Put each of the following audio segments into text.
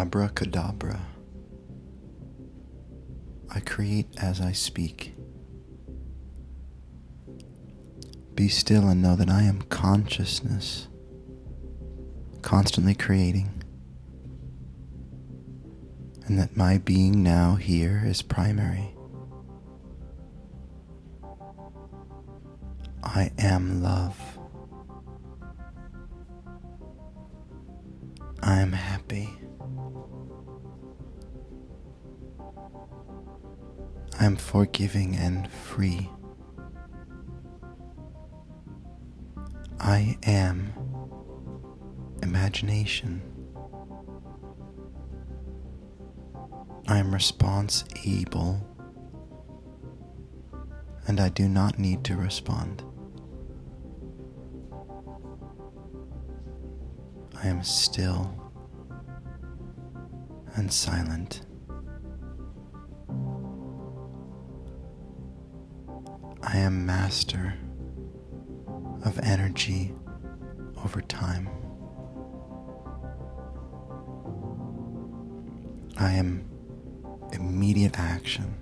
Abracadabra. I create as I speak. Be still and know that I am consciousness, constantly creating, and that my being now here is primary. I am love. I am happy. I am forgiving and free. I am imagination. I am response able, and I do not need to respond. I am still and silent. I am master of energy over time. I am immediate action.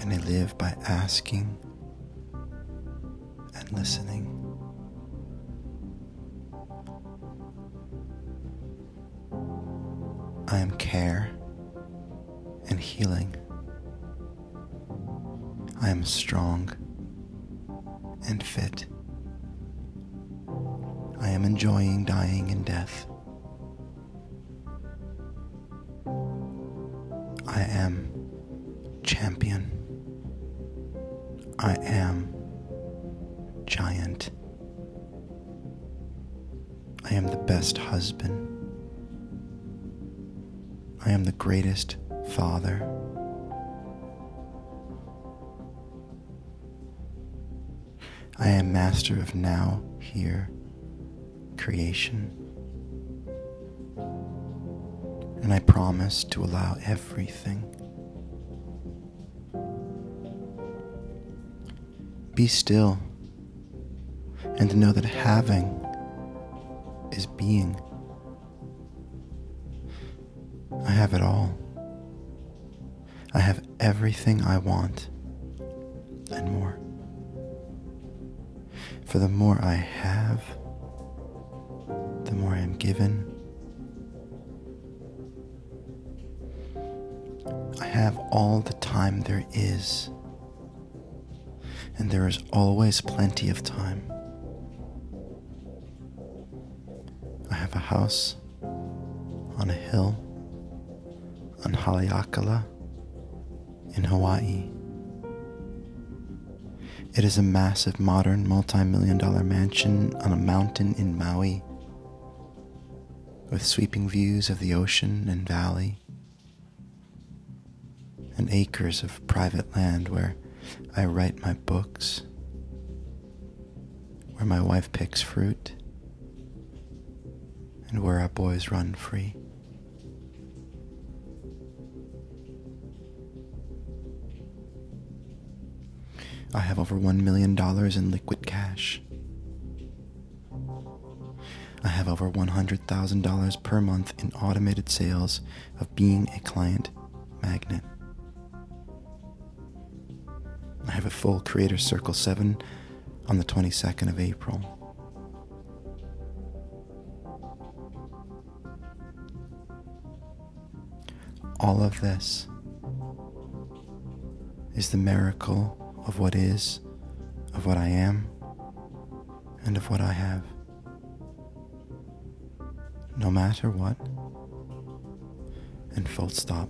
And I live by asking and listening. I am care and healing. I am strong and fit. I am enjoying dying and death. I am champion. I am giant. I am the best husband. I am the greatest father. I am master of now, here, creation. And I promise to allow everything. Be still and to know that having is being. I have it all. I have everything I want and more. For the more I have, the more I am given. I have all the time there is, and there is always plenty of time. I have a house on a hill on Haleakala in Hawaii. It is a massive, modern, multi million dollar mansion on a mountain in Maui with sweeping views of the ocean and valley, and acres of private land where I write my books, where my wife picks fruit, and where our boys run free. I have over $1 million in liquid cash. I have over $100,000 per month in automated sales of being a client magnet. I have a full Creator Circle 7 on the 22nd of April. All of this is the miracle of what is, of what I am, and of what I have. No matter what, and full stop.